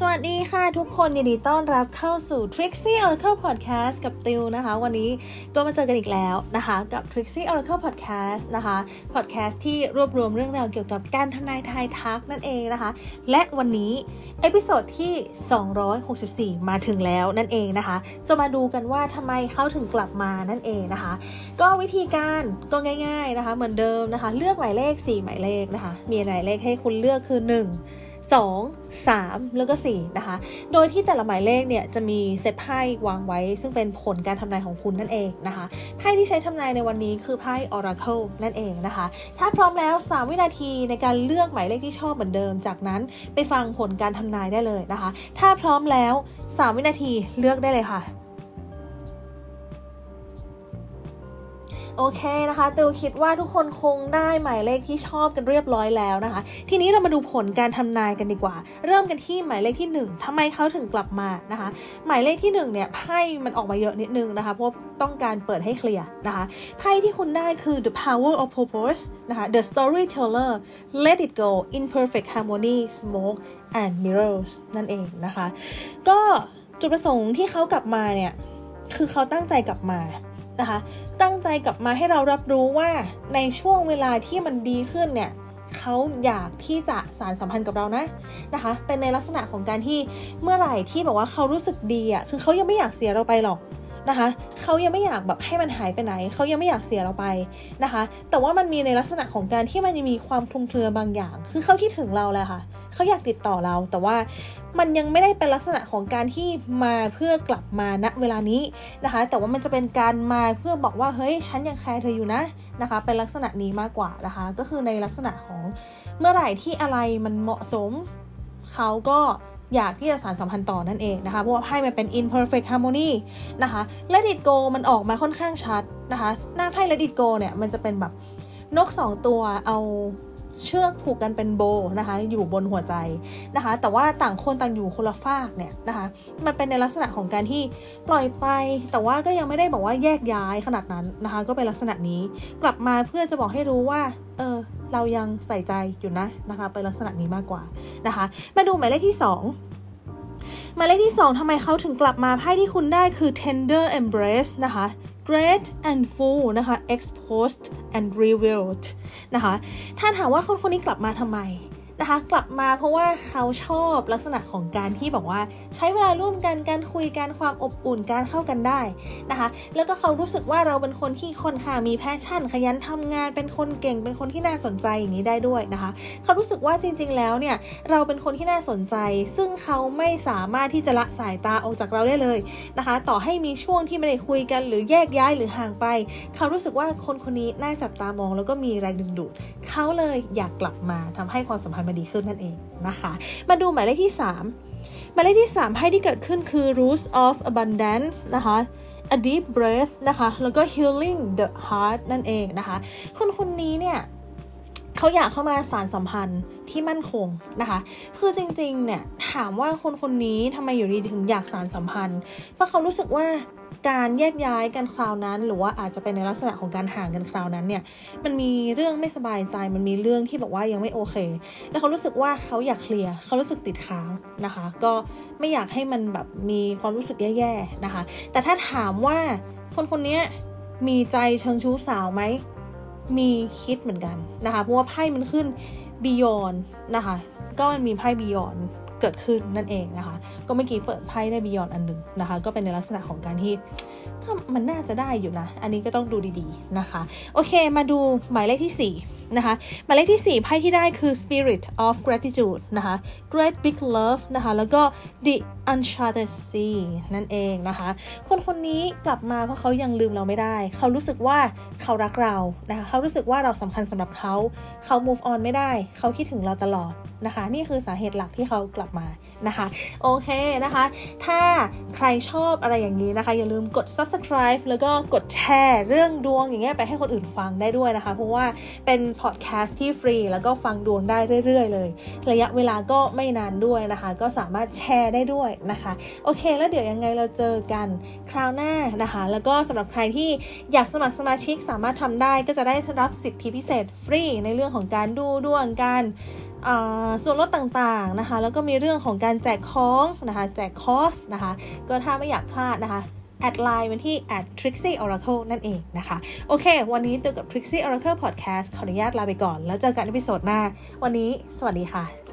สวัสดีค่ะทุกคนยินดีต้อนรับเข้าสู่ Trixie Oracle Podcast กับติวนะคะ วันนี้ก็มาเจอกันอีกแล้วนะคะ กับ Trixie Oracle Podcast นะคะ Podcast ที่รวบรวมเรื่องราวเกี่ยวกับการทำนายทายทักนั่นเองนะคะ และวันนี้ episode ที่ 264 มาถึงแล้วนั่นเองนะคะ จะมาดูกันว่าทำไมเขาถึงกลับมานั่นเองนะคะ ก็วิธีการก็ง่าย ๆนะคะ เหมือนเดิมนะคะ เลือกหมายเลข 4 หมายเลขนะคะ มีหมายเลขให้คุณเลือกคือ 1 2 3 แล้วก็4นะคะ โดยที่แต่ละหมายเลขเนี่ยจะมีเซตไพ่วางไว้ ซึ่งเป็นผลการทำนายของคุณนั่นเองนะคะ ไพ่ที่ใช้ทำนายในวันนี้คือไพ่ Oracle นั่นเองนะคะ ถ้าพร้อมแล้ว 3 วินาทีในการเลือกหมายเลขที่ชอบเหมือนเดิม จากนั้นไปฟังผลการทำนายได้เลยนะคะ ถ้าพร้อมแล้ว 3 วินาทีเลือกได้เลยค่ะ โอเคนะคะติวคิดว่าทุกคนคงได้หมายเลขที่ชอบกันเรียบร้อยแล้วนะคะ ทีนี้เรามาดูผลการทำนายกันดีกว่า เริ่มกันที่หมายเลขที่ 1ทำไมเขาถึงกลับมานะคะ หมายเลขที่1เนี่ยไพ่มันออกมาเยอะนิดนึงนะคะเพราะต้องการเปิดให้เคลียร์นะคะไพ่ที่คุณได้คือ the power of purpose นะคะ the storyteller let it go imperfect harmony smoke and mirrors นั่นเองนะคะ ก็จุดประสงค์ที่เขากลับมาเนี่ยคือเขาตั้งใจกลับมา นะคะ ตั้งใจกลับมาให้เรารับรู้ว่าในช่วงเวลาที่มันดีขึ้นเนี่ยเขาอยากที่จะสารสัมพันธ์กับเรานะนะคะ เป็นในลักษณะของการที่เมื่อไหร่ที่บอกว่าเขารู้สึกดีอะคือเขายังไม่อยากเสียเราไปหรอก นะคะเขายังไม่อยากแบบให้มันหายไปไหน เขายังไม่อยากเสียเราไปนะคะ แต่ว่ามันมีในลักษณะของการที่มันยังมีความคลุมเครือบางอย่าง คือเขาคิดถึงเราแหละค่ะเขาอยากติดต่อเรา แต่ว่ามันยังไม่ได้เป็นลักษณะของการที่มาเพื่อกลับมาณเวลานี้นะคะ แต่ว่ามันจะเป็นการมาเพื่อบอกว่าเฮ้ยฉันยังแคร์เธออยู่นะนะคะ เป็นลักษณะนี้มากกว่านะคะ ก็คือในลักษณะของเมื่อไหร่ที่อะไรมันเหมาะสมเขาก็ อยากที่จะสารสัมพันธ์ต่อนั่นเองนะคะ เพราะว่าไพ่มันเป็น imperfect harmony นะคะ let it go มันออกมาค่อนข้างชัดนะคะ หน้าไพ่ let it go เนี่ย มันจะเป็นแบบนกสองตัวเอาเชือกผูกกันเป็นโบนะคะ อยู่บนหัวใจนะคะ แต่ว่าต่างคนต่างอยู่คนละฝากเนี่ยนะคะ มันเป็นในลักษณะของการที่ปล่อยไป แต่ว่าก็ยังไม่ได้บอกว่าแยกย้ายขนาดนั้นนะคะ ก็เป็นลักษณะนี้ กลับมาเพื่อจะบอกให้รู้ว่า เออ เรายังใส่ใจอยู่นะนะคะเป็นลักษณะนี้มากกว่านะคะ มาดูหมายเลขที่ 2 หมายเลขที่ 2ทำไมเขาถึงกลับมาไพ่ที่คุณได้คือ tender embrace นะคะ great and full นะคะ exposed and revealed นะคะถ้าถามว่าคนคนนี้กลับมาทำไม นะคะกลับมาเพราะว่าเขาชอบลักษณะของการที่บอกว่าใช้เวลาร่วมกันการคุยกันความอบอุ่นการเข้ากันได้นะคะ แล้วก็เขารู้สึกว่าเราเป็นคนที่คนค่ะมีแพชชั่น ขยันทำงานเป็นคนเก่งเป็นคนที่น่าสนใจอย่างนี้ได้ด้วยนะคะ เขารู้สึกว่าจริง ๆ แล้วเนี่ยเราเป็นคนที่น่าสนใจ ซึ่งเขาไม่สามารถที่จะละสายตาออกจากเราได้เลยนะคะ ต่อให้มีช่วงที่ไม่ได้คุยกันหรือแยกย้ายหรือห่างไป เขารู้สึกว่าคนคนนี้น่าจับตามองแล้วก็มีแรงดึงดูดเขาเลยอยากกลับมาทำให้ความสัมพันธ์มันดีขึ้นนั่นเองนะคะ มาดูหมายเลขที่ 3 หมายเลขที่ 3 ให้ที่เกิดขึ้นคือ roots of abundance นะคะ a deep breath นะคะ แล้วก็ healing the heart นั่นเองนะคะ คนคนนี้เนี่ยเขาอยากเข้ามาสารสัมพันธ์ที่มั่นคงนะคะ คือจริงๆ เนี่ยถามว่าคนคนนี้ทำไมอยู่ดีถึงอยากสารสัมพันธ์ เพราะเขารู้สึกว่า การแยกย้ายกันคราวนั้น หรือว่าอาจจะเป็นในลักษณะของการห่างกันคราวนั้นเนี่ยมันมีเรื่องไม่สบายใจมันมีเรื่องที่บอกว่ายังไม่โอเค แล้วเขารู้สึกว่าเขาอยากเคลียร์เขารู้สึกติดค้างนะคะ ก็ไม่อยากให้มันแบบมีความรู้สึกแย่ๆนะคะ แต่ถ้าถามว่าคนคนนี้มีใจเชิงชู้สาวไหมมีคิดเหมือนกันนะคะเพราะว่าไพ่มันขึ้น beyond นะคะ ก็มันมีไพ่ beyond เกิดขึ้นนั่นเองนะคะ ก็เมื่อกี้เปิดไพ่ได้บิยอนอันหนึ่งนะคะ ก็เป็นในลักษณะของการที่มันน่าจะได้อยู่นะ อันนี้ก็ต้องดูดีๆนะคะ โอเค มาดูหมายเลขที่ 4นะคะหมายเลขที่ 4 ไพ่ที่ได้คือ spirit of gratitude นะคะ great big love นะคะ แล้วก็ the uncharted sea นั่นเองนะคะ คนคนนี้กลับมาเพราะเขายังลืมเราไม่ได้ เขารู้สึกว่าเขารักเรานะคะ เขารู้สึกว่าเราสำคัญสำหรับเขา เขา move on ไม่ได้ เขาคิดถึงเราตลอดนะคะ นี่คือสาเหตุหลักที่เขากลับมานะคะ โอเคนะคะ ถ้าใครชอบอะไรอย่างนี้นะคะ อย่าลืมกด subscribe แล้วก็กดแชร์เรื่องดวงอย่างเงี้ยไปให้คนอื่นฟังได้ด้วยนะคะ เพราะว่าเป็นพอดแคสต์ที่ฟรี แล้วก็ฟังดวงได้เรื่อย ๆ เลย ระยะเวลาก็ไม่นานด้วยนะคะ ก็สามารถแชร์ได้ด้วยนะคะ โอเค แล้วเดี๋ยวยังไงเราเจอกันคราวหน้านะคะ แล้วก็สำหรับใครที่อยากสมัครสมาชิกสามารถทำได้ก็จะได้รับสิทธิพิเศษฟรีในเรื่องของการดูดวงการส่วนลดต่างๆนะคะ แล้วก็มีเรื่องของการแจกของนะคะ แจกคอร์สนะคะ ก็ถ้าไม่อยากพลาดนะคะ add LINE มาที่ at Trixie Oracle นั่นเองนะคะ โอเค วันนี้ตัวกับ Trixie Oracle Podcast ขออนุญาตลาไปก่อน แล้วเจอกันใน episode หน้า วันนี้สวัสดีค่ะ